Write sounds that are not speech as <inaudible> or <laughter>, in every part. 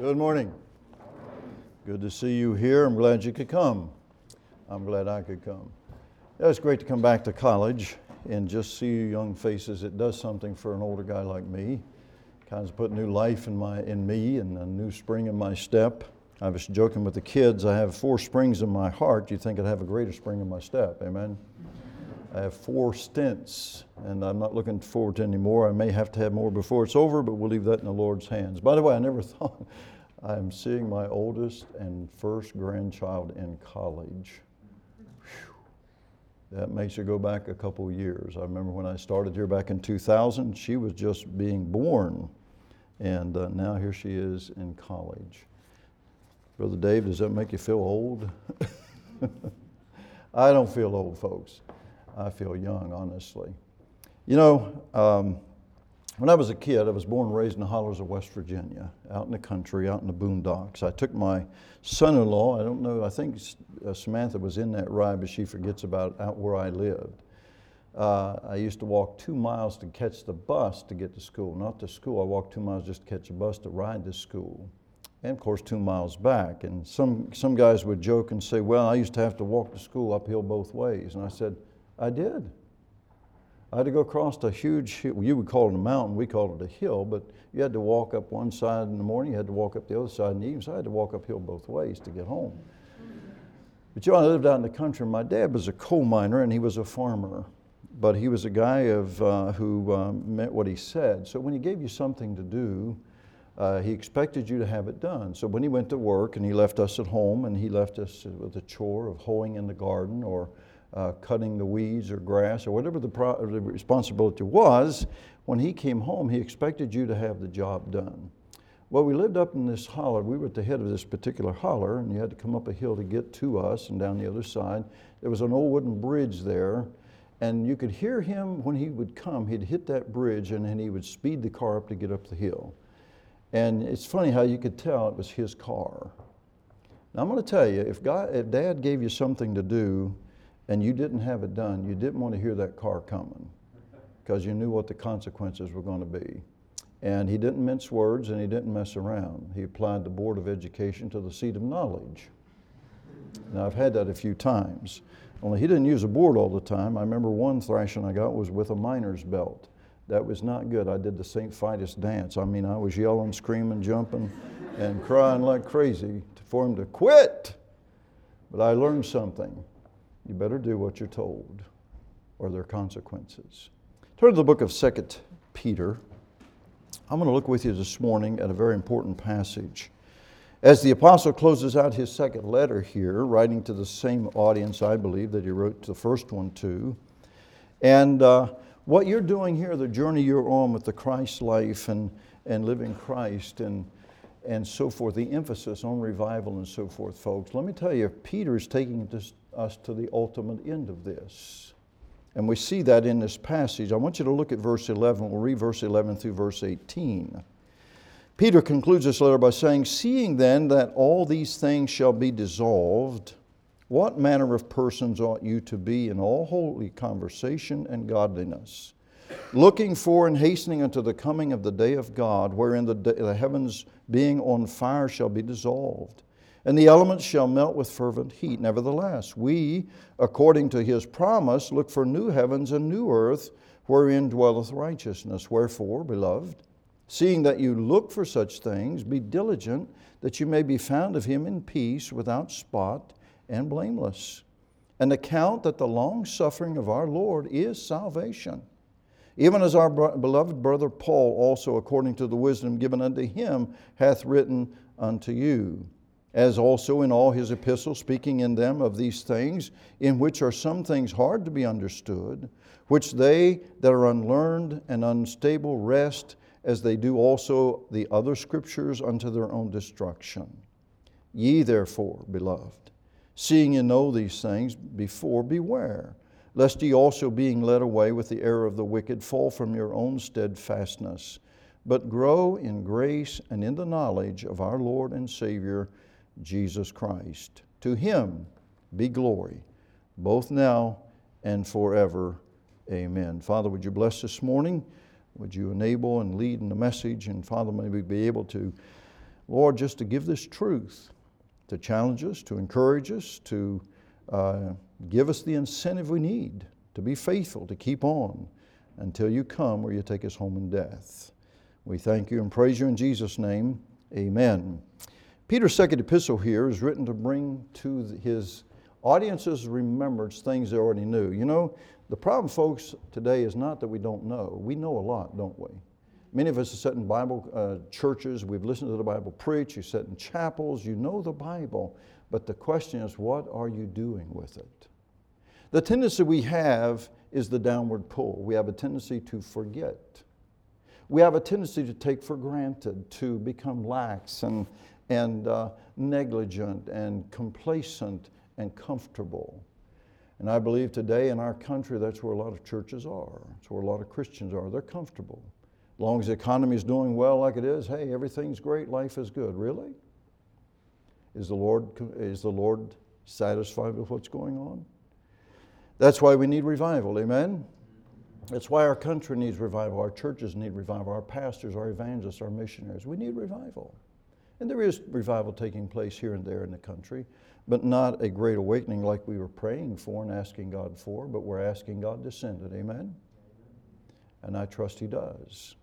Good morning. Good to see you here. I'm glad you could come. I'm glad I could come. Yeah, it's great to come back to college and just see you young faces. It does something for an older guy like me. Kind of put new life in my in me and a new spring in my step. I was joking with the kids. I have four springs in my heart. You think I'd have a greater spring in my step? Amen. I have four stents, and I'm not looking forward to any more. I may have to have more before it's over, but we'll leave that in the Lord's hands. By the way, I never <laughs> thought I'm seeing my oldest and first grandchild in college. Whew. That makes you go back a couple years. I remember when I started here back in 2000, she was just being born, and uh, now here she is in college. Brother Dave, does that make you feel old? <laughs> I don't feel old, folks. I feel young, honestly. You know, um, when I was a kid, I was born and raised in the hollers of West Virginia, out in the country, out in the boondocks. I took my son in law, I don't know, I think uh, Samantha was in that ride, but she forgets about out where I lived. Uh, I used to walk two miles to catch the bus to get to school. Not to school, I walked two miles just to catch a bus to ride to school. And of course, two miles back. And some, some guys would joke and say, Well, I used to have to walk to school uphill both ways. And I said, I did. I had to go across a huge, you would call it a mountain, we called it a hill, but you had to walk up one side in the morning, you had to walk up the other side in the evening, so I had to walk uphill both ways to get home. But you know, I lived out in the country. My dad was a coal miner and he was a farmer, but he was a guy of, uh, who um, meant what he said. So when he gave you something to do, uh, he expected you to have it done. So when he went to work and he left us at home and he left us with a chore of hoeing in the garden or uh, cutting the weeds or grass or whatever the, pro- the responsibility was, when he came home, he expected you to have the job done. Well, we lived up in this holler. We were at the head of this particular holler, and you had to come up a hill to get to us and down the other side. There was an old wooden bridge there, and you could hear him when he would come. He'd hit that bridge, and then he would speed the car up to get up the hill. And it's funny how you could tell it was his car. Now, I'm going to tell you, if, God, if Dad gave you something to do, and you didn't have it done, you didn't want to hear that car coming because you knew what the consequences were going to be. And he didn't mince words and he didn't mess around. He applied the Board of Education to the seat of knowledge. Now, I've had that a few times, only he didn't use a board all the time. I remember one thrashing I got was with a miner's belt. That was not good. I did the St. Vitus dance. I mean, I was yelling, screaming, jumping, and crying like crazy for him to quit. But I learned something. You better do what you're told, or there are consequences. Turn to the book of 2 Peter. I'm going to look with you this morning at a very important passage. As the apostle closes out his second letter here, writing to the same audience, I believe, that he wrote the first one to, and uh, what you're doing here, the journey you're on with the Christ life and, and living Christ and, and so forth, the emphasis on revival and so forth, folks, let me tell you, Peter is taking this us to the ultimate end of this. And we see that in this passage. I want you to look at verse 11. We'll read verse 11 through verse 18. Peter concludes this letter by saying, Seeing then that all these things shall be dissolved, what manner of persons ought you to be in all holy conversation and godliness, looking for and hastening unto the coming of the day of God, wherein the, the heavens being on fire shall be dissolved and the elements shall melt with fervent heat. Nevertheless, we, according to his promise, look for new heavens and new earth wherein dwelleth righteousness. Wherefore, beloved, seeing that you look for such things, be diligent that you may be found of him in peace, without spot, and blameless. And account that the long suffering of our Lord is salvation. Even as our beloved brother Paul also, according to the wisdom given unto him, hath written unto you as also in all his epistles, speaking in them of these things, in which are some things hard to be understood, which they that are unlearned and unstable wrest, as they do also the other scriptures unto their own destruction. Ye therefore, beloved, seeing ye know these things before, beware, lest ye also, being led away with the error of the wicked, fall from your own steadfastness, but grow in grace and in the knowledge of our Lord and Savior Jesus Christ. To him be glory, both now and forever. Amen. Father, would you bless this morning? Would you enable and lead in the message? And Father, may we be able to Lord, just to give this truth, to challenge us, to encourage us, to uh, give us the incentive we need to be faithful, to keep on until you come where you take us home in death. We thank you and praise you in Jesus' name. Amen. Peter's second epistle here is written to bring to his audience's remembrance things they already knew. You know, the problem, folks, today is not that we don't know. We know a lot, don't we? Many of us have sat in Bible uh, churches, we've listened to the Bible preach, you sit in chapels, you know the Bible, but the question is, what are you doing with it? The tendency we have is the downward pull. We have a tendency to forget. We have a tendency to take for granted, to become lax and, and uh, negligent and complacent and comfortable. And I believe today in our country, that's where a lot of churches are. That's where a lot of Christians are. They're comfortable. As long as the economy is doing well like it is, hey, everything's great, life is good. Really? Is the Lord, is the Lord satisfied with what's going on? That's why we need revival, amen? That's why our country needs revival, our churches need revival, our pastors, our evangelists, our missionaries. We need revival. And there is revival taking place here and there in the country, but not a great awakening like we were praying for and asking God for, but we're asking God to send it, amen? And I trust He does.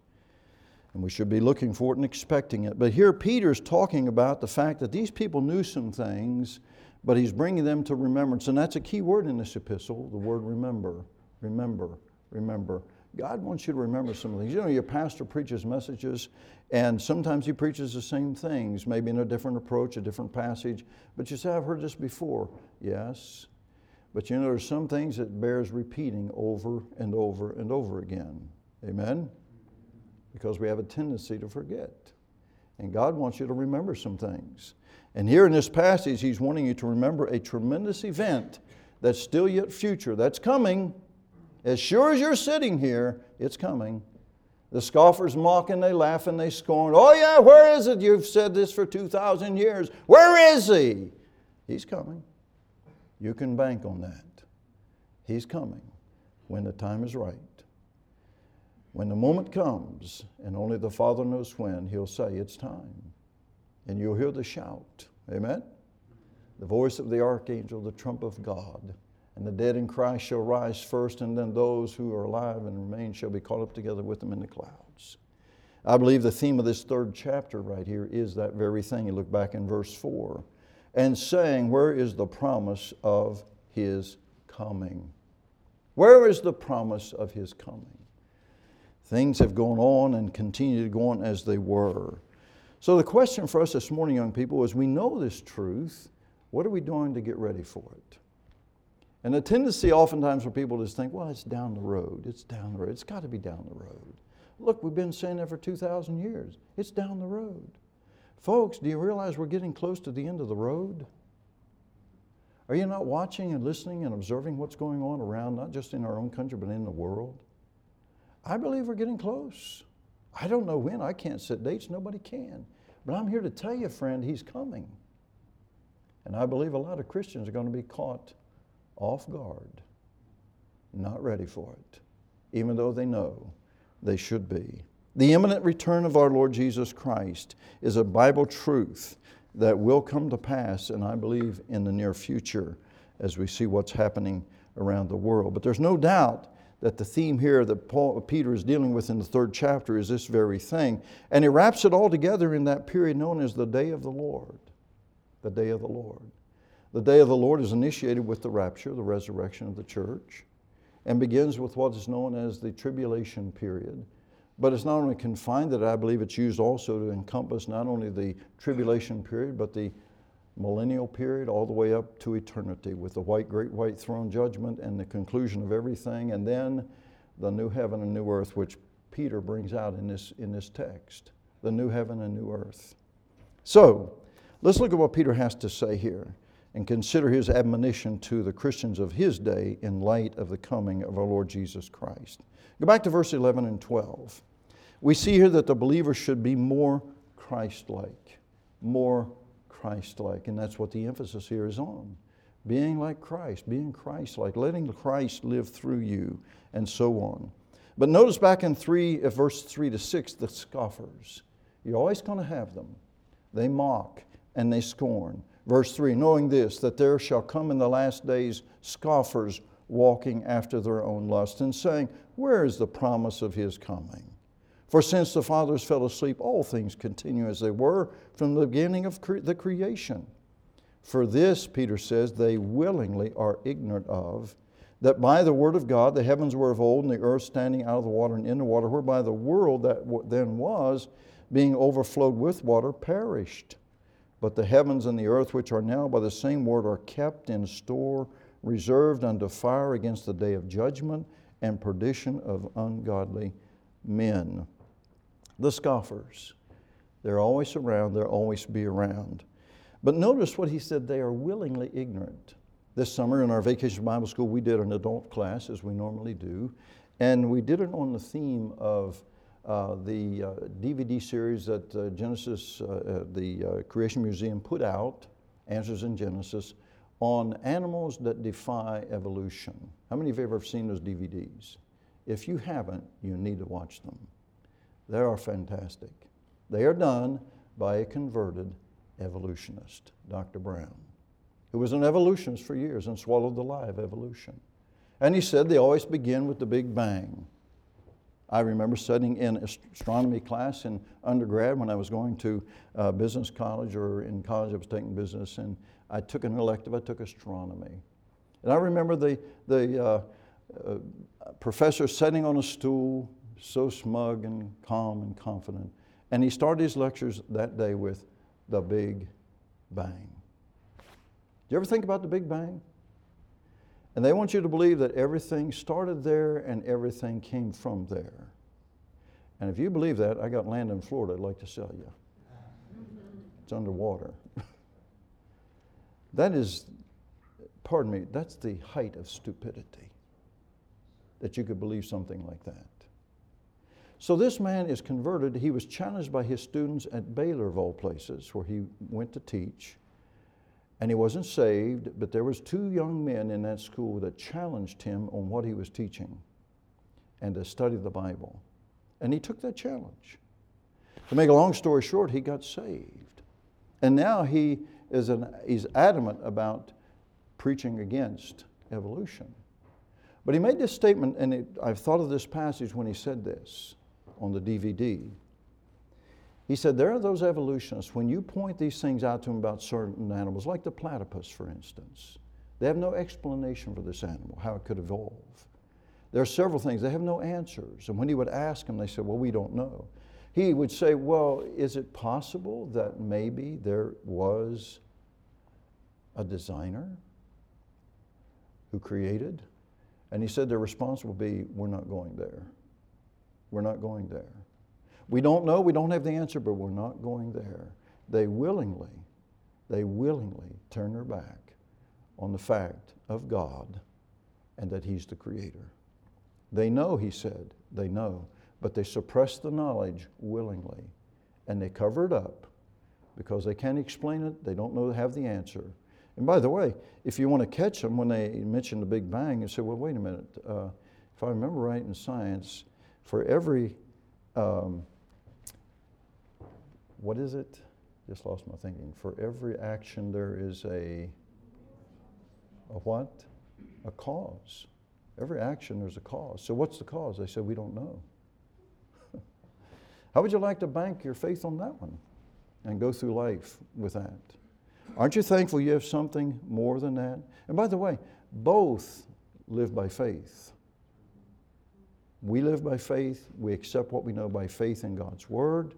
And we should be looking for it and expecting it. But here Peter's talking about the fact that these people knew some things but he's bringing them to remembrance. And that's a key word in this epistle the word remember, remember, remember. God wants you to remember some things. You know, your pastor preaches messages, and sometimes he preaches the same things, maybe in a different approach, a different passage. But you say, I've heard this before. Yes. But you know, there's some things that bears repeating over and over and over again. Amen? Because we have a tendency to forget. And God wants you to remember some things. And here in this passage, he's wanting you to remember a tremendous event that's still yet future, that's coming. As sure as you're sitting here, it's coming. The scoffers mock and they laugh and they scorn. Oh, yeah, where is it? You've said this for 2,000 years. Where is he? He's coming. You can bank on that. He's coming when the time is right. When the moment comes, and only the Father knows when, He'll say, It's time and you'll hear the shout. Amen? The voice of the archangel, the trump of God. And the dead in Christ shall rise first, and then those who are alive and remain shall be caught up together with them in the clouds. I believe the theme of this third chapter right here is that very thing. You look back in verse 4 and saying, Where is the promise of his coming? Where is the promise of his coming? Things have gone on and continue to go on as they were. So, the question for us this morning, young people, is we know this truth. What are we doing to get ready for it? And the tendency oftentimes for people is think, well, it's down the road. It's down the road. It's got to be down the road. Look, we've been saying that for 2,000 years. It's down the road. Folks, do you realize we're getting close to the end of the road? Are you not watching and listening and observing what's going on around, not just in our own country, but in the world? I believe we're getting close. I don't know when. I can't set dates. Nobody can. But I'm here to tell you, friend, he's coming. And I believe a lot of Christians are going to be caught off guard, not ready for it, even though they know they should be. The imminent return of our Lord Jesus Christ is a Bible truth that will come to pass, and I believe in the near future as we see what's happening around the world. But there's no doubt that the theme here that Paul, Peter is dealing with in the third chapter is this very thing. And he wraps it all together in that period known as the day of the Lord. The day of the Lord. The day of the Lord is initiated with the rapture, the resurrection of the church, and begins with what is known as the tribulation period. But it's not only confined that I believe it's used also to encompass not only the tribulation period, but the millennial period all the way up to eternity with the white, great white throne judgment and the conclusion of everything, and then the new heaven and new earth, which Peter brings out in this, in this text the new heaven and new earth. So, let's look at what Peter has to say here and consider his admonition to the Christians of his day in light of the coming of our Lord Jesus Christ. Go back to verse 11 and 12. We see here that the believer should be more Christ like, more Christ like. And that's what the emphasis here is on. Being like Christ, being Christ like, letting Christ live through you, and so on. But notice back in 3, uh, verse 3 to 6, the scoffers. You're always going to have them. they mock, and they scorn. Verse 3 Knowing this, that there shall come in the last days scoffers walking after their own lust, and saying, Where is the promise of his coming? For since the fathers fell asleep, all things continue as they were from the beginning of cre- the creation. For this, Peter says, they willingly are ignorant of, that by the word of God the heavens were of old, and the earth standing out of the water and in the water, whereby the world that then was, being overflowed with water, perished. But the heavens and the earth, which are now by the same word, are kept in store, reserved unto fire against the day of judgment and perdition of ungodly men. The scoffers. They're always around, they'll always be around. But notice what he said they are willingly ignorant. This summer in our vacation Bible school, we did an adult class as we normally do, and we did it on the theme of the uh, DVD series that uh, Genesis, uh, uh, the uh, Creation Museum put out, Answers in Genesis, on animals that defy evolution. How many of you have ever seen those DVDs? If you haven't, you need to watch them. They are fantastic. They are done by a converted evolutionist, Dr. Brown, who was an evolutionist for years and swallowed the lie of evolution. And he said they always begin with the Big Bang. I remember studying in astronomy class in undergrad when I was going to uh, business college or in college I was taking business and I took an elective, I took astronomy. And I remember the, the uh, uh, professor sitting on a stool, so smug and calm and confident. And he started his lectures that day with the Big Bang. Do you ever think about the Big Bang? And they want you to believe that everything started there and everything came from there. And if you believe that, I got land in Florida I'd like to sell you. It's underwater. <laughs> that is, pardon me, that's the height of stupidity that you could believe something like that. So this man is converted. He was challenged by his students at Baylor, of all places, where he went to teach and he wasn't saved, but there was two young men in that school that challenged him on what he was teaching and to study the Bible. And he took that challenge. To make a long story short, he got saved. And now he is an, he's adamant about preaching against evolution. But he made this statement, and it, I've thought of this passage when he said this on the DVD. He said, There are those evolutionists, when you point these things out to them about certain animals, like the platypus, for instance, they have no explanation for this animal, how it could evolve. There are several things, they have no answers. And when he would ask them, they said, Well, we don't know. He would say, Well, is it possible that maybe there was a designer who created? And he said, Their response would be, We're not going there. We're not going there. We don't know, we don't have the answer, but we're not going there. They willingly, they willingly turn their back on the fact of God and that He's the Creator. They know, he said, they know, but they suppress the knowledge willingly and they cover it up because they can't explain it, they don't know, they have the answer. And by the way, if you want to catch them when they mention the Big Bang, you say, well, wait a minute. Uh, if I remember right in science, for every um, what is it? Just lost my thinking. For every action, there is a, a what? A cause. Every action, there's a cause. So, what's the cause? They said, We don't know. <laughs> How would you like to bank your faith on that one and go through life with that? Aren't you thankful you have something more than that? And by the way, both live by faith. We live by faith. We accept what we know by faith in God's Word.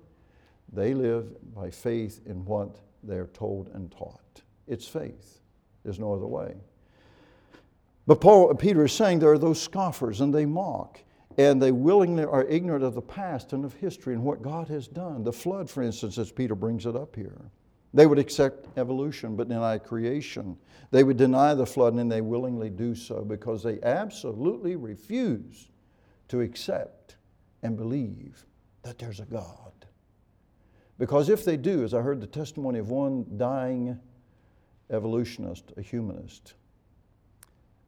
They live by faith in what they're told and taught. It's faith. There's no other way. But Paul, Peter is saying there are those scoffers and they mock and they willingly are ignorant of the past and of history and what God has done. The flood, for instance, as Peter brings it up here. They would accept evolution but deny creation. They would deny the flood and they willingly do so because they absolutely refuse to accept and believe that there's a God. Because if they do, as I heard the testimony of one dying evolutionist, a humanist,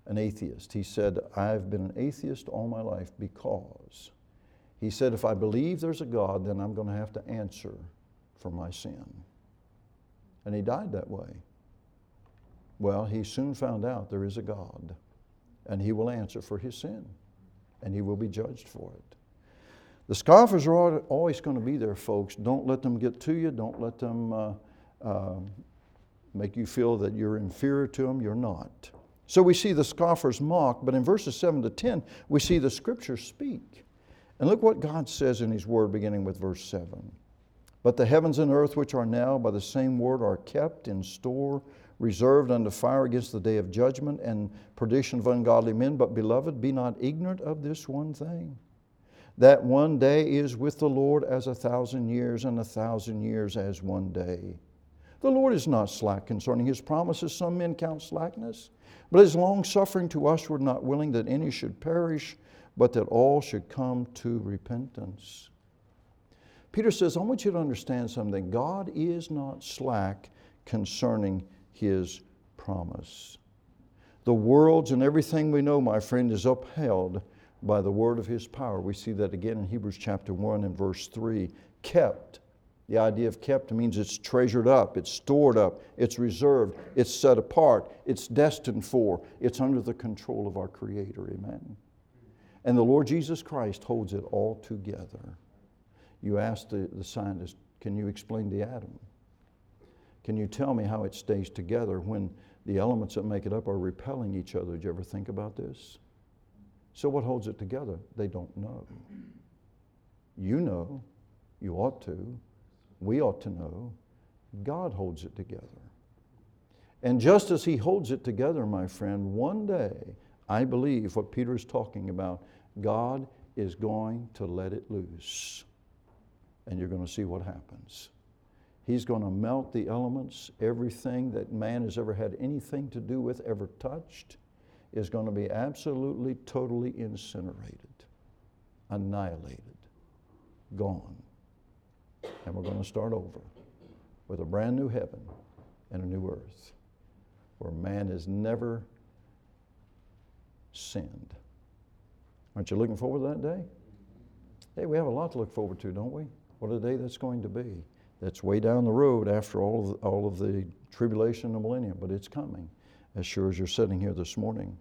an atheist, he said, I've been an atheist all my life because he said, if I believe there's a God, then I'm going to have to answer for my sin. and he died that way. Well, he soon found out there is a God, and he will answer for his sin, and he will be judged for it. The scoffers are always going to be there, folks. Don't let them get to you. Don't let them uh, uh, make you feel that you're inferior to them. You're not. So we see the scoffers mock, but in verses 7 to 10, we see the scriptures speak. And look what God says in His Word, beginning with verse 7. But the heavens and earth, which are now by the same word, are kept in store, reserved unto fire against the day of judgment and perdition of ungodly men. But, beloved, be not ignorant of this one thing that one day is with the Lord as a thousand years, and a thousand years as one day. The Lord is not slack concerning his promises, some men count slackness, but is long suffering to usward, not willing that any should perish, but that all should come to repentance. Peter says, I want you to understand something. God is not slack concerning his promise. The worlds and everything we know, my friend, is upheld by the word of his power. We see that again in Hebrews chapter 1 and verse 3. Kept. The idea of kept means it's treasured up, it's stored up, it's reserved, it's set apart, it's destined for, it's under the control of our Creator. Amen. And the Lord Jesus Christ holds it all together. You ask the, the scientist, can you explain the atom? Can you tell me how it stays together when the elements that make it up are repelling each other? Did you ever think about this? So, what holds it together? They don't know. You know, you ought to, we ought to know. God holds it together. And just as He holds it together, my friend, one day, I believe what Peter is talking about, God is going to let it loose. And you're going to see what happens. He's going to melt the elements, everything that man has ever had anything to do with, ever touched is going to be absolutely, totally incinerated, annihilated, gone. And we're going to start over with a brand new heaven and a new earth where man has never sinned. Aren't you looking forward to that day? Hey, we have a lot to look forward to, don't we? What a day that's going to be. That's way down the road after all of the, all of the tribulation and the millennium, but it's coming as sure as you're sitting here this morning.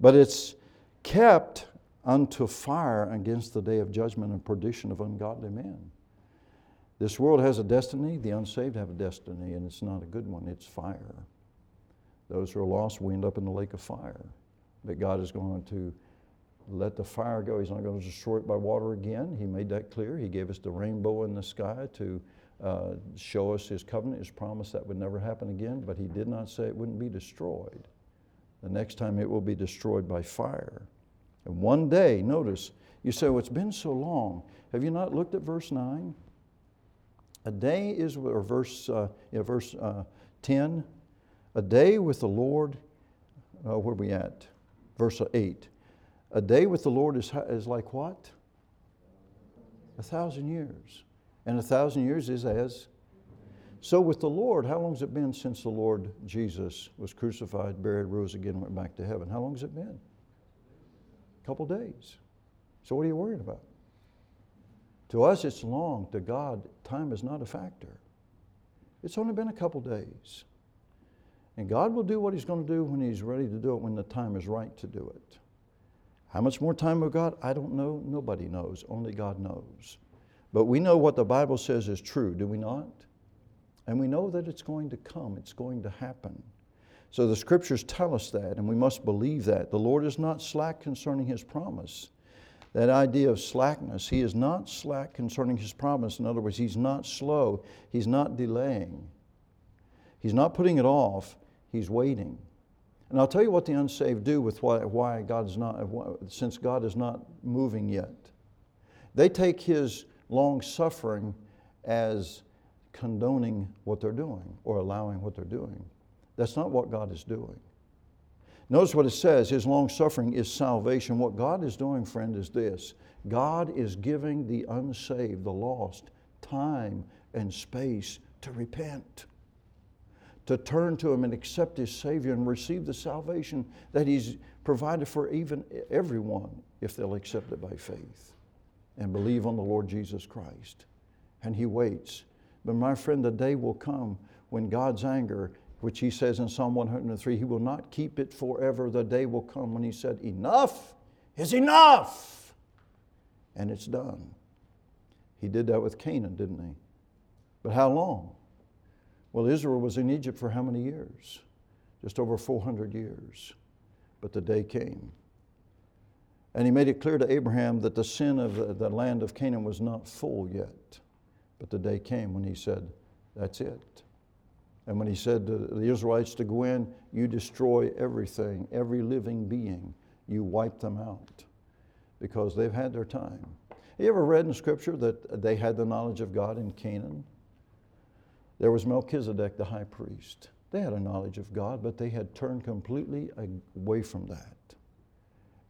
But it's kept unto fire against the day of judgment and perdition of ungodly men. This world has a destiny, the unsaved have a destiny, and it's not a good one, it's fire. Those who are lost will end up in the lake of fire. But God is going to let the fire go. He's not going to destroy it by water again. He made that clear. He gave us the rainbow in the sky to uh, show us His covenant, His promise that would never happen again, but He did not say it wouldn't be destroyed. The next time it will be destroyed by fire. And one day, notice, you say, well, it's been so long. Have you not looked at verse 9? A day is, or verse, uh, yeah, verse uh, 10, a day with the Lord, uh, where are we at? Verse 8. A day with the Lord is, is like what? A thousand years. And a thousand years is as so, with the Lord, how long has it been since the Lord Jesus was crucified, buried, rose again, went back to heaven? How long has it been? A couple days. So, what are you worrying about? To us, it's long. To God, time is not a factor. It's only been a couple days. And God will do what He's going to do when He's ready to do it, when the time is right to do it. How much more time we've got, I don't know. Nobody knows. Only God knows. But we know what the Bible says is true, do we not? And we know that it's going to come, it's going to happen. So the scriptures tell us that, and we must believe that. The Lord is not slack concerning his promise. That idea of slackness, he is not slack concerning his promise. In other words, he's not slow, he's not delaying, he's not putting it off, he's waiting. And I'll tell you what the unsaved do with why, why God is not, since God is not moving yet. They take his long suffering as condoning what they're doing or allowing what they're doing. That's not what God is doing. Notice what it says His long suffering is salvation. What God is doing, friend, is this God is giving the unsaved, the lost, time and space to repent, to turn to Him and accept His Savior and receive the salvation that He's provided for even everyone if they'll accept it by faith and believe on the Lord Jesus Christ. And He waits but my friend, the day will come when God's anger, which he says in Psalm 103, he will not keep it forever. The day will come when he said, Enough is enough. And it's done. He did that with Canaan, didn't he? But how long? Well, Israel was in Egypt for how many years? Just over 400 years. But the day came. And he made it clear to Abraham that the sin of the land of Canaan was not full yet. But the day came when he said, That's it. And when he said to the Israelites to go in, you destroy everything, every living being, you wipe them out because they've had their time. You ever read in Scripture that they had the knowledge of God in Canaan? There was Melchizedek, the high priest. They had a knowledge of God, but they had turned completely away from that.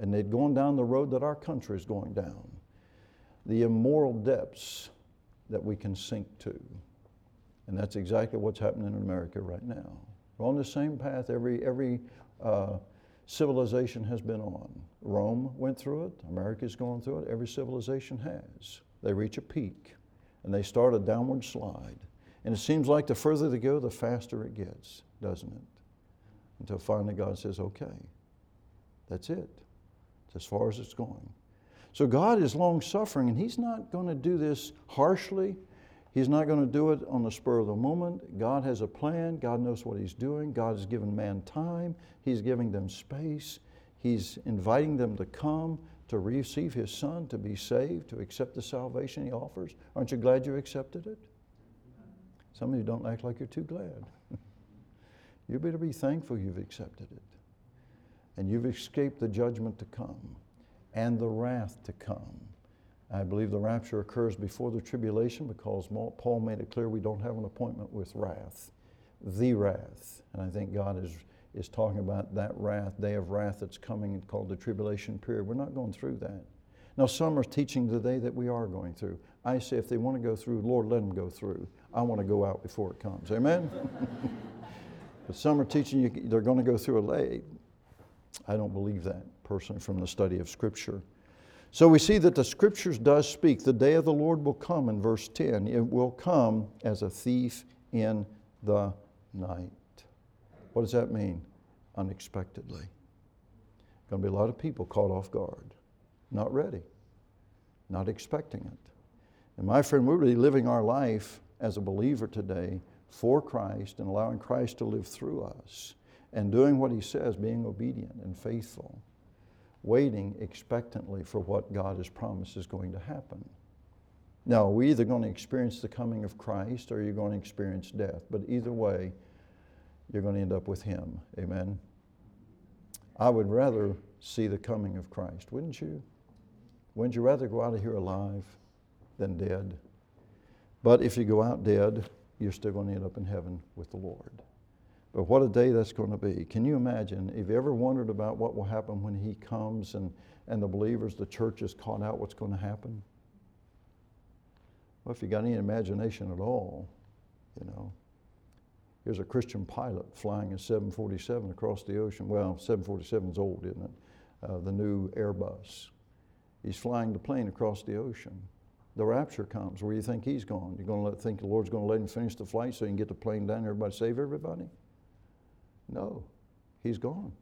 And they'd gone down the road that our country is going down the immoral depths that we can sink to. And that's exactly what's happening in America right now. We're on the same path every, every uh, civilization has been on. Rome went through it, America's going through it, every civilization has. They reach a peak and they start a downward slide. And it seems like the further they go, the faster it gets, doesn't it? Until finally God says, okay, that's it. As far as it's going. So God is long suffering, and He's not going to do this harshly. He's not going to do it on the spur of the moment. God has a plan. God knows what He's doing. God has given man time. He's giving them space. He's inviting them to come to receive His Son, to be saved, to accept the salvation He offers. Aren't you glad you accepted it? Some of you don't act like you're too glad. <laughs> you better be thankful you've accepted it. And you've escaped the judgment to come and the wrath to come. I believe the rapture occurs before the tribulation because Paul made it clear we don't have an appointment with wrath, the wrath. And I think God is, is talking about that wrath, day of wrath that's coming called the tribulation period. We're not going through that. Now, some are teaching today that we are going through. I say if they want to go through, Lord, let them go through. I want to go out before it comes. Amen? <laughs> but some are teaching you they're going to go through a late. I don't believe that personally from the study of Scripture. So we see that the Scriptures does speak. The day of the Lord will come in verse 10. It will come as a thief in the night. What does that mean? Unexpectedly. Going to be a lot of people caught off guard, not ready, not expecting it. And my friend, we're really living our life as a believer today for Christ and allowing Christ to live through us and doing what He says, being obedient and faithful, waiting expectantly for what God has promised is going to happen. Now, we're either going to experience the coming of Christ or you're going to experience death. But either way, you're going to end up with Him. Amen. I would rather see the coming of Christ, wouldn't you? Wouldn't you rather go out of here alive than dead? But if you go out dead, you're still going to end up in heaven with the Lord. But what a day that's going to be. Can you imagine? If you ever wondered about what will happen when He comes and, and the believers, the church is caught out, what's going to happen? Well, if you got any imagination at all, you know, here's a Christian pilot flying a 747 across the ocean. Well, 747 is old, isn't it? Uh, the new Airbus. He's flying the plane across the ocean. The rapture comes. Where do you think he's going? You're going to let, think the Lord's going to let him finish the flight so he can get the plane down and everybody save everybody? No, he's gone.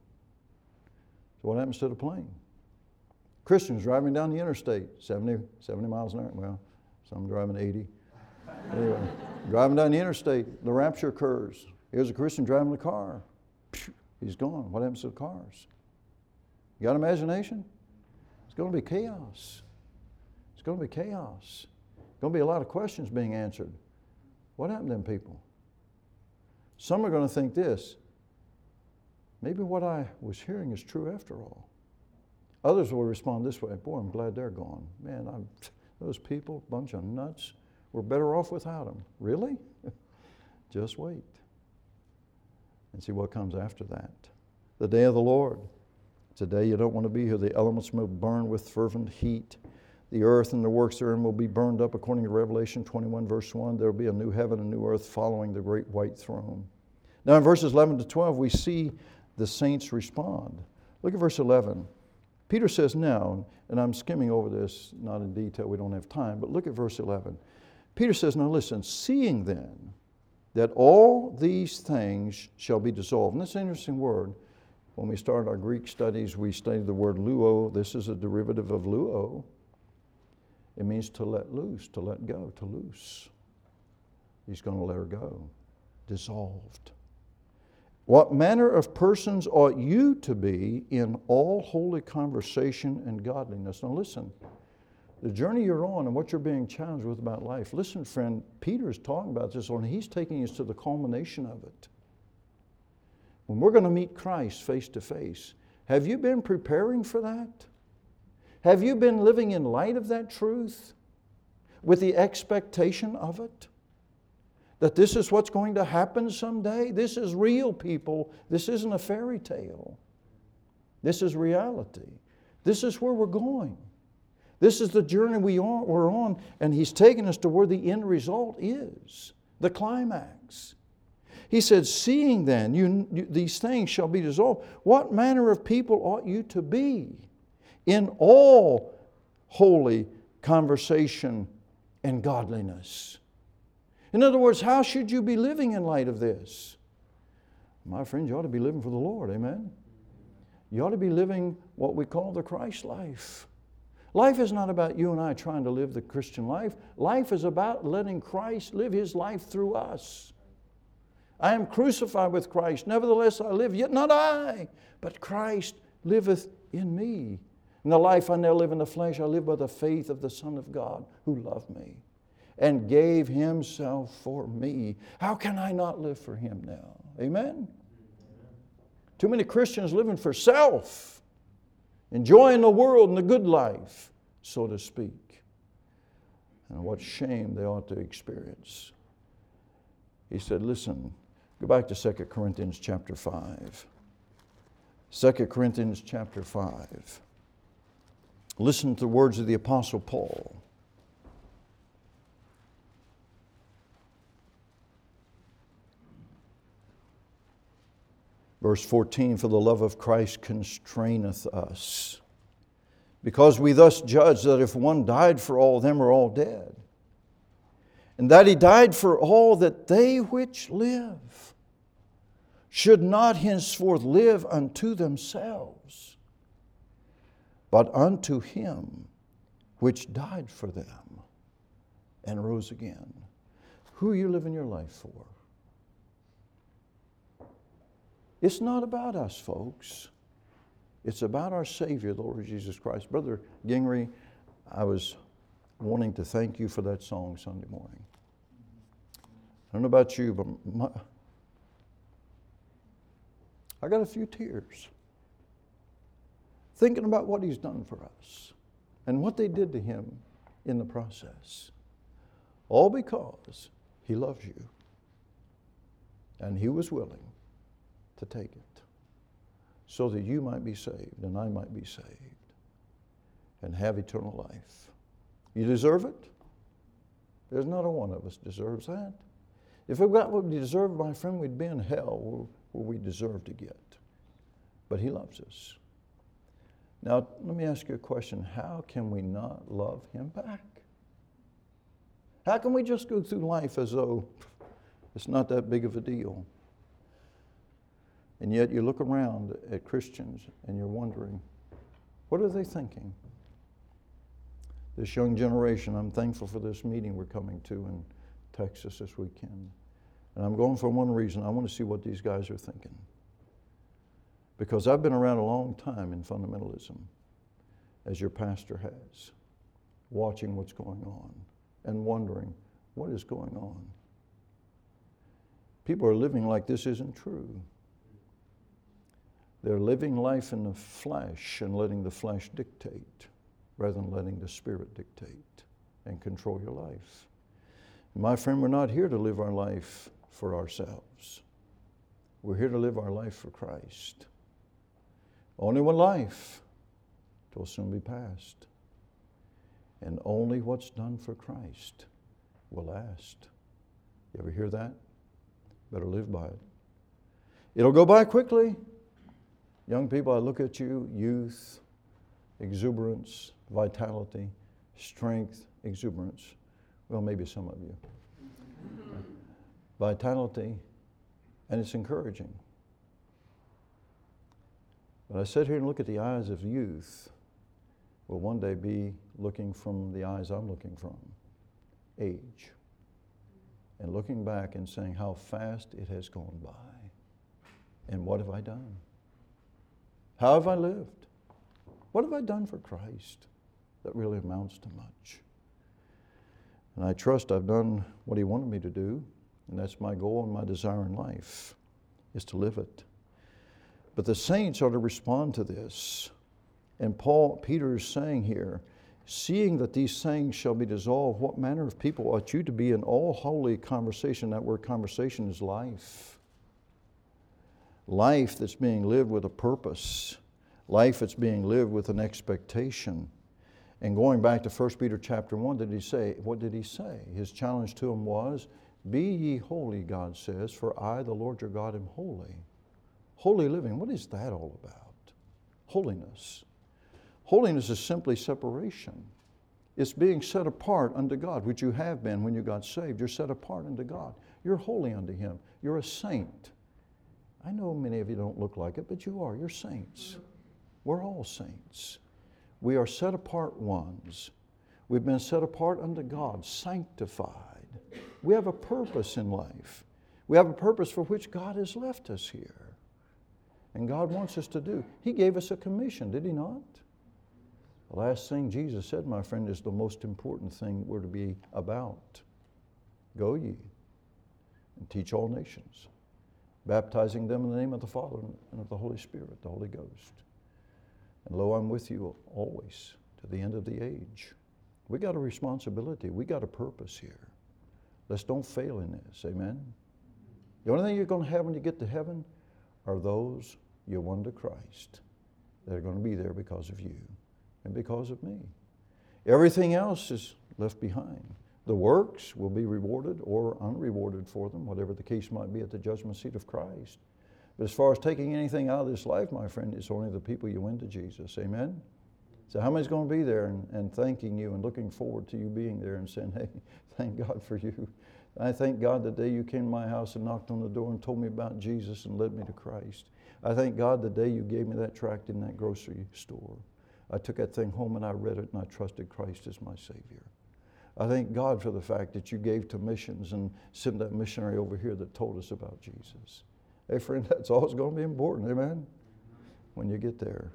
So what happens to the plane? Christians driving down the interstate, 70, 70 miles an hour. Well, some driving 80. Anyway, driving down the interstate, the rapture occurs. Here's a Christian driving the car. He's gone. What happens to the cars? You got imagination? It's going to be chaos. It's going to be chaos. Going to be a lot of questions being answered. What happened to them people? Some are going to think this maybe what I was hearing is true after all. Others will respond this way Boy, I'm glad they're gone. Man, I'm, <laughs> those people, bunch of nuts, we're better off without them. Really? <laughs> Just wait and see what comes after that. The day of the Lord. Today you don't want to be here. The elements will burn with fervent heat. The earth and the works therein will be burned up, according to Revelation 21, verse 1. There will be a new heaven and new earth following the great white throne. Now, in verses 11 to 12, we see the saints respond. Look at verse 11. Peter says now, and I'm skimming over this, not in detail, we don't have time, but look at verse 11. Peter says, Now listen, seeing then that all these things shall be dissolved. And that's an interesting word. When we started our Greek studies, we studied the word luo. This is a derivative of luo. It means to let loose, to let go, to loose. He's going to let her go. Dissolved. What manner of persons ought you to be in all holy conversation and godliness? Now, listen, the journey you're on and what you're being challenged with about life. Listen, friend, Peter is talking about this, and he's taking us to the culmination of it. When we're going to meet Christ face to face, have you been preparing for that? Have you been living in light of that truth with the expectation of it? That this is what's going to happen someday? This is real, people. This isn't a fairy tale. This is reality. This is where we're going. This is the journey we are, we're on, and He's taking us to where the end result is the climax. He said, Seeing then you, you, these things shall be dissolved, what manner of people ought you to be in all holy conversation and godliness? In other words, how should you be living in light of this? My friends, you ought to be living for the Lord, amen? You ought to be living what we call the Christ life. Life is not about you and I trying to live the Christian life. Life is about letting Christ live his life through us. I am crucified with Christ. Nevertheless, I live, yet not I, but Christ liveth in me. In the life I now live in the flesh, I live by the faith of the Son of God who loved me and gave himself for me. How can I not live for him now? Amen? Too many Christians living for self enjoying the world and the good life, so to speak. And what shame they ought to experience. He said, Listen, go back to 2 Corinthians chapter 5. 2 Corinthians chapter 5. Listen to the words of the Apostle Paul. Verse 14 For the love of Christ constraineth us, because we thus judge that if one died for all, them are all dead. And that he died for all, that they which live should not henceforth live unto themselves, but unto him which died for them and rose again. Who are you living your life for? It's not about us, folks. It's about our Savior, the Lord Jesus Christ. Brother Gingrey, I was wanting to thank you for that song Sunday morning. I don't know about you, but my, I got a few tears thinking about what He's done for us and what they did to Him in the process. All because He loves you and He was willing to take it so that you might be saved and I might be saved and have eternal life. You deserve it? There's not a one of us deserves that. If we got what we deserve, my friend, we'd be in hell where we deserve to get. But He loves us. Now, let me ask you a question. How can we not love Him back? How can we just go through life as though it's not that big of a deal? And yet you look around at Christians and you're wondering, what are they thinking? This young generation, I'm thankful for this meeting we're coming to in Texas this weekend. And I'm going for one reason. I want to see what these guys are thinking. Because I've been around a long time in fundamentalism, as your pastor has, watching what's going on and wondering, what is going on? People are living like this isn't true. They're living life in the flesh and letting the flesh dictate rather than letting the Spirit dictate and control your life. My friend, we're not here to live our life for ourselves. We're here to live our life for Christ. Only one life, will soon be past. And only what's done for Christ will last. You ever hear that? Better live by it. It'll go by quickly. Young people, I look at you, youth, exuberance, vitality, strength, exuberance. Well, maybe some of you. vitality, and it's encouraging. But I sit here and look at the eyes of youth will one day be looking from the eyes I'm looking from age. And looking back and saying how fast it has gone by. And what have I done? How have I lived? What have I done for Christ that really amounts to much? And I trust I've done what He wanted me to do, and that's my goal and my desire in life, is to live it. But the saints are to respond to this. And Paul, Peter is saying here, seeing that these things shall be dissolved, what manner of people ought you to be in all holy conversation? That word conversation is life. Life that's being lived with a purpose, life that's being lived with an expectation. And going back to 1 Peter chapter 1, did he say, what did he say? His challenge to him was, Be ye holy, God says, for I, the Lord your God, am holy. Holy living, what is that all about? Holiness. Holiness is simply separation. It's being set apart unto God, which you have been when you got saved. You're set apart unto God. You're holy unto Him. You're a saint. I know many of you don't look like it, but you are. You're saints. We're all saints. We are set apart ones. We've been set apart unto God, sanctified. We have a purpose in life. We have a purpose for which God has left us here. And God wants us to do. He gave us a commission, did He not? The last thing Jesus said, my friend, is the most important thing we're to be about. Go ye and teach all nations, baptizing them in the name of the Father and of the Holy Spirit, the Holy Ghost. And lo, I'm with you always to the end of the age. We got a responsibility. We got a purpose here. Let's don't fail in this. Amen. The only thing you're going to have when you get to heaven are those you won to Christ that are going to be there because of you and because of me. Everything else is left behind. The works will be rewarded or unrewarded for them, whatever the case might be at the judgment seat of Christ. But as far as taking anything out of this life, my friend, it's only the people you win to Jesus. Amen? So, how many's going to be there and, and thanking you and looking forward to you being there and saying, <laughs> hey, thank God for you? I thank God the day you came to my house and knocked on the door and told me about Jesus and led me to Christ. I thank God the day you gave me that tract in that grocery store. I took that thing home and I read it and I trusted Christ as my Savior. I thank God for the fact that you gave to missions and sent that missionary over here that told us about Jesus. Hey, friend, <laughs> that's always going to be important, amen? When you get there.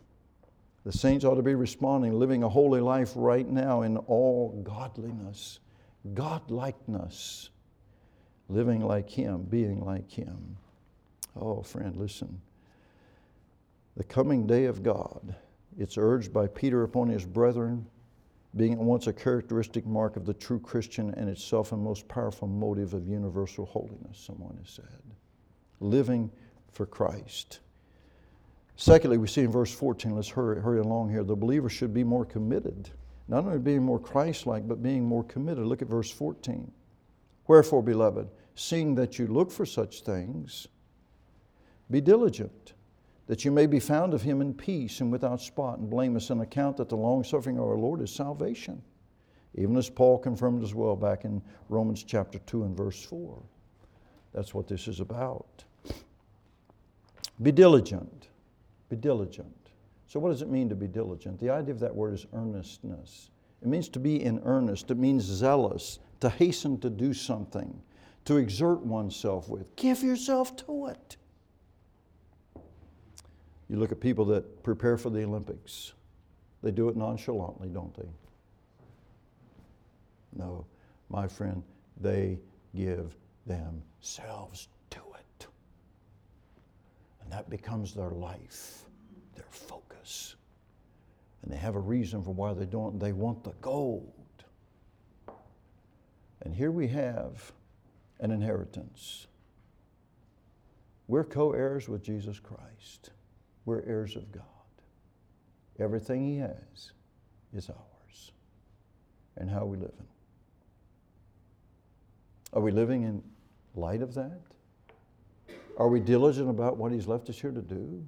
The saints ought to be responding, living a holy life right now in all godliness, godlikeness, living like Him, being like Him. Oh, friend, listen. The coming day of God it's urged by Peter upon his brethren, being at once a characteristic mark of the true Christian and itself a most powerful motive of universal holiness, someone has said. Living for Christ. Secondly, we see in verse 14, let's hurry, hurry along here, the believer should be more committed. Not only being more Christ like, but being more committed. Look at verse 14. Wherefore, beloved, seeing that you look for such things, be diligent that you may be found of him in peace and without spot and blameless, and account that the long suffering of our Lord is salvation. Even as Paul confirmed as well back in Romans chapter 2 and verse 4. That's what this is about. Be diligent. Be diligent. So, what does it mean to be diligent? The idea of that word is earnestness. It means to be in earnest, it means zealous, to hasten to do something, to exert oneself with. Give yourself to it. You look at people that prepare for the Olympics, they do it nonchalantly, don't they? No, my friend, they give themselves to it. And that becomes their life, their focus. And they have a reason for why they don't. They want the gold. And here we have an inheritance. We're co heirs with Jesus Christ. We're heirs of God. Everything He has is ours. And how are we living? Are we living in light of that? Are we diligent about what He's left us here to do?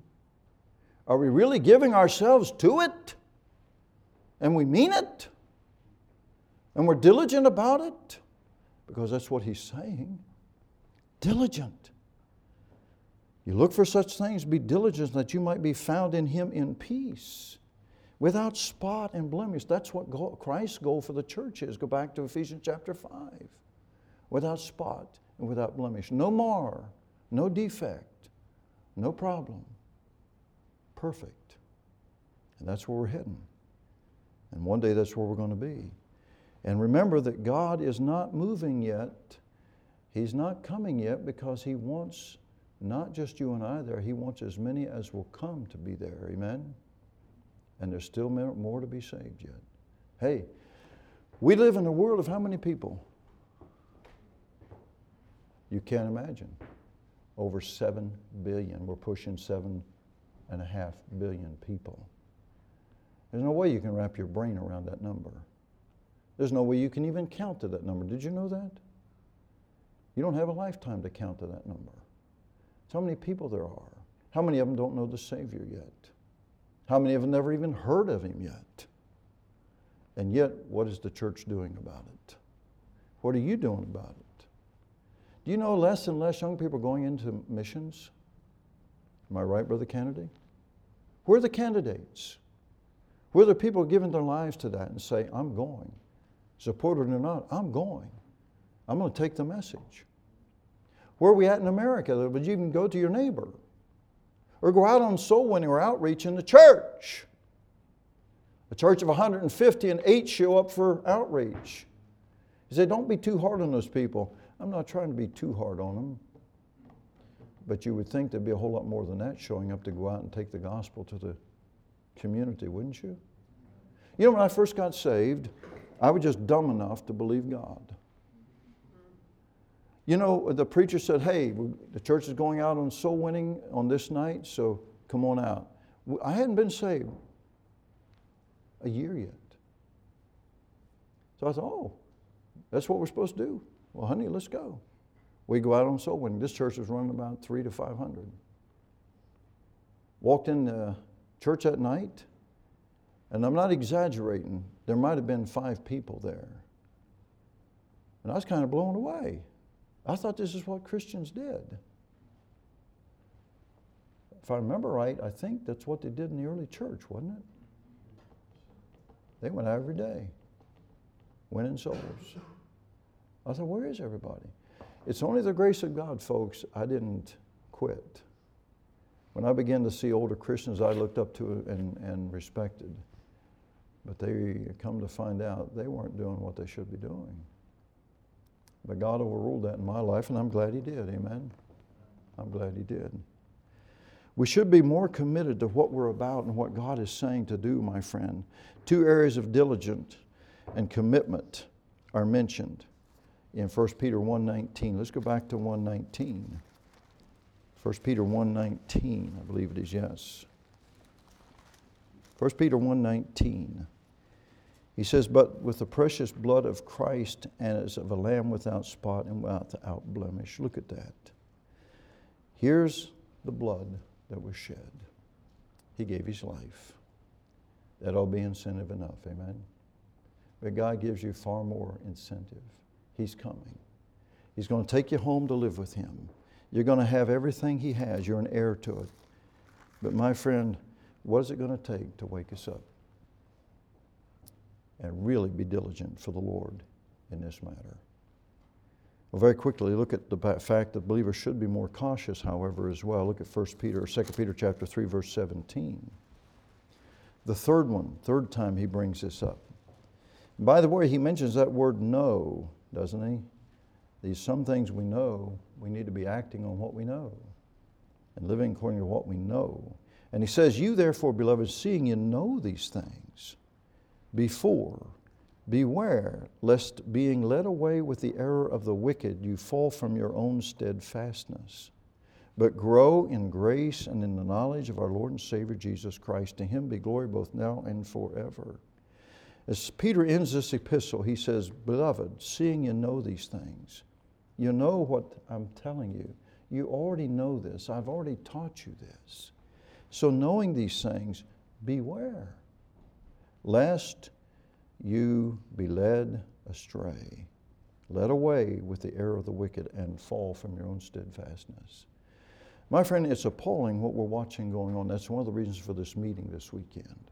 Are we really giving ourselves to it? And we mean it? And we're diligent about it? Because that's what He's saying. diligent. You look for such things, be diligent that you might be found in him in peace, without spot and blemish. That's what Christ's goal for the church is. Go back to Ephesians chapter 5. Without spot and without blemish. No mar, no defect, no problem. Perfect. And that's where we're heading. And one day that's where we're going to be. And remember that God is not moving yet. He's not coming yet because He wants not just you and I there, He wants as many as will come to be there. Amen? And there's still more to be saved yet. Hey, we live in a world of how many people? You can't imagine. Over 7 billion. We're pushing 7.5 billion people. There's no way you can wrap your brain around that number. There's no way you can even count to that number. Did you know that? You don't have a lifetime to count to that number. So many people there are. How many of them don't know the Savior yet? How many of them never even heard of Him yet? And yet, what is the church doing about it? What are you doing about it? Do you know less and less young people going into missions? Am I right, Brother Kennedy? Where are the candidates? Where are the people giving their lives to that and say, I'm going? Support it or not, I'm going. I'm going to take the message. Where are we at in America would you even go to your neighbor? Or go out on soul winning or outreach in the church? A church of 150 and eight show up for outreach. He said, Don't be too hard on those people. I'm not trying to be too hard on them. But you would think there'd be a whole lot more than that showing up to go out and take the gospel to the community, wouldn't you? You know, when I first got saved, I was just dumb enough to believe God. You know, the preacher said, Hey, the church is going out on soul winning on this night, so come on out. I hadn't been saved a year yet. So I thought, Oh, that's what we're supposed to do. Well, honey, let's go. We go out on soul winning. This church was running about three to 500. Walked in the church that night, and I'm not exaggerating, there might have been five people there. And I was kind of blown away. I thought this is what Christians did. If I remember right, I think that's what they did in the early church, wasn't it? They went out every day, winning souls. I thought, where is everybody? It's only the grace of God, folks. I didn't quit. When I began to see older Christians I looked up to and, and respected, but they come to find out they weren't doing what they should be doing. But God overruled that in my life, and I'm glad He did. Amen. I'm glad He did. We should be more committed to what we're about and what God is saying to do, my friend. Two areas of diligence and commitment are mentioned in 1 Peter 1.19. Let's go back to 1.19. 1 Peter 1.19, I believe it is, yes. 1 Peter 1.19. He says, But with the precious blood of Christ and as of a lamb without spot and without blemish. Look at that. Here's the blood that was shed. He gave his life. That will be incentive enough, amen? But God gives you far more incentive. He's coming. He's going to take you home to live with Him. You're going to have everything He has. You're an heir to it. But my friend, what is it going to take to wake us up? And really be diligent for the Lord in this matter. Well, very quickly, look at the fact that believers should be more cautious, however, as well. Look at 1 Peter or 2 Peter chapter 3, verse 17. The third one, third time he brings this up. And by the way, he mentions that word know, doesn't he? These some things we know, we need to be acting on what we know and living according to what we know. And he says, You therefore, beloved, seeing you know these things, before. Beware lest being led away with the error of the wicked, you fall from your own steadfastness. But grow in grace and in the knowledge of our Lord and Savior Jesus Christ. To him be glory both now and forever. As Peter ends this epistle, he says, Beloved, seeing you know these things, you know what I'm telling you. You already know this. I've already taught you this. So, knowing these things, beware lest you be led astray. led away with the error of the wicked, and fall from your own steadfastness. My friend, it's appalling what we're watching going on. That's one of the reasons for this meeting this weekend.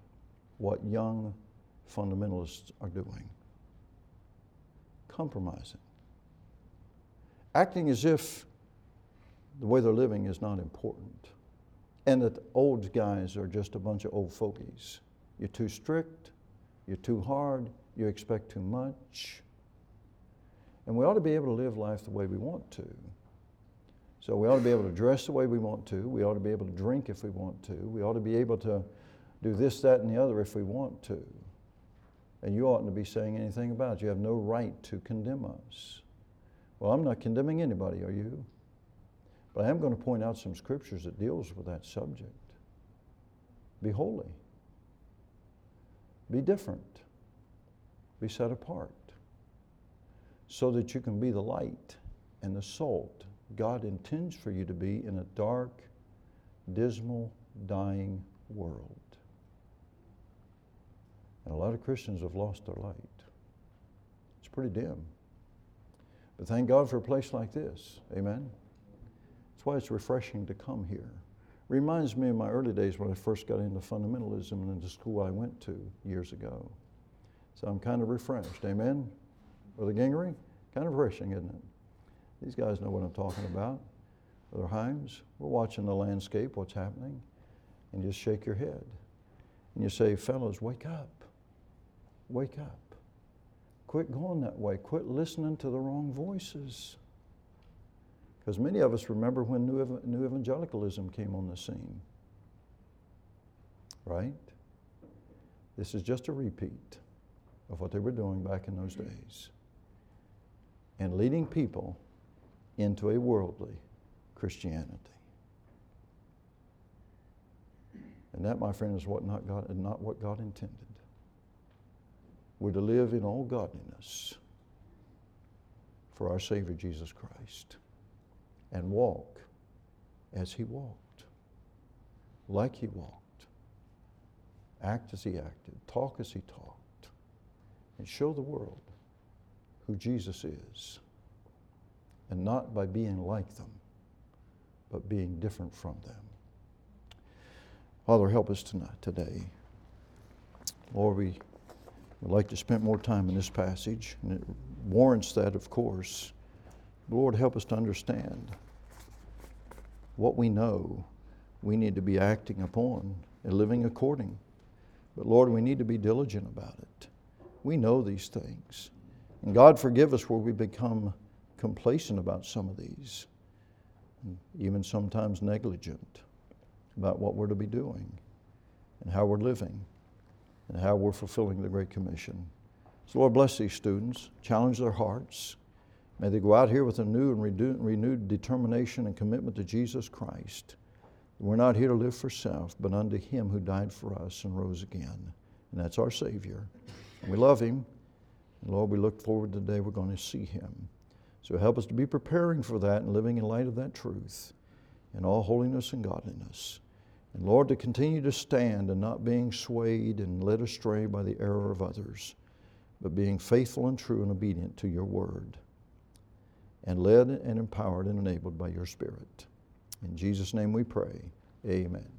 What young fundamentalists are doing compromising, acting as if the way they're living is not important, and that old guys are just a bunch of old fogies. You're too strict, you're too hard, you expect too much. And we ought to be able to live life the way we want to. So we ought to be able to dress the way we want to. We ought to be able to drink if we want to. We ought to be able to do this, that, and the other if we want to. And you oughtn't to be saying anything about it. You have no right to condemn us. Well, I'm not condemning anybody, are you? But I am going to point out some scriptures that deals with that subject. Be holy. Be different. Be set apart so that you can be the light and the salt God intends for you to be in a dark, dismal, dying world. And a lot of Christians have lost their light. It's pretty dim. But thank God for a place like this. Amen. That's why it's refreshing to come here. Reminds me of my early days when I first got into fundamentalism and the school I went to years ago. So I'm kind of refreshed. Amen. Brother Gingery? Kind of refreshing, isn't it? These guys know what I'm talking about. Brother Himes, we're watching the landscape, what's happening, and you just shake your head. And you say, fellows, wake up. Wake up. Quit going that way. Quit listening to the wrong voices. Because many of us remember when new, new evangelicalism came on the scene. Right? This is just a repeat of what they were doing back in those days and leading people into a worldly Christianity. And that, my friend, is what not, God, not what God intended. We're to live in all godliness for our Savior Jesus Christ and walk as He walked, like He walked, act as He acted, talk as He talked, and show the world who Jesus is. And not by being like them, but being different from them. Father, help us tonight, today. Lord, we would like to spend more time in this passage, and it warrants that, of course. Lord, help us to understand what we know we need to be acting upon and living according. But Lord, we need to be diligent about it. We know these things. And God, forgive us where we become complacent about some of these, even sometimes negligent about what we're to be doing and how we're living and how we're fulfilling the Great Commission. So, Lord, bless these students, challenge their hearts. May they go out here with a new and renewed determination and commitment to Jesus Christ. We're not here to live for self, but unto Him who died for us and rose again. And that's our Savior. And we love Him. And Lord, we look forward to the day we're going to see him. So help us to be preparing for that and living in light of that truth in all holiness and godliness. And Lord, to continue to stand and not being swayed and led astray by the error of others, but being faithful and true and obedient to your word, and led and empowered and enabled by your Spirit. In Jesus' name we pray. Amen.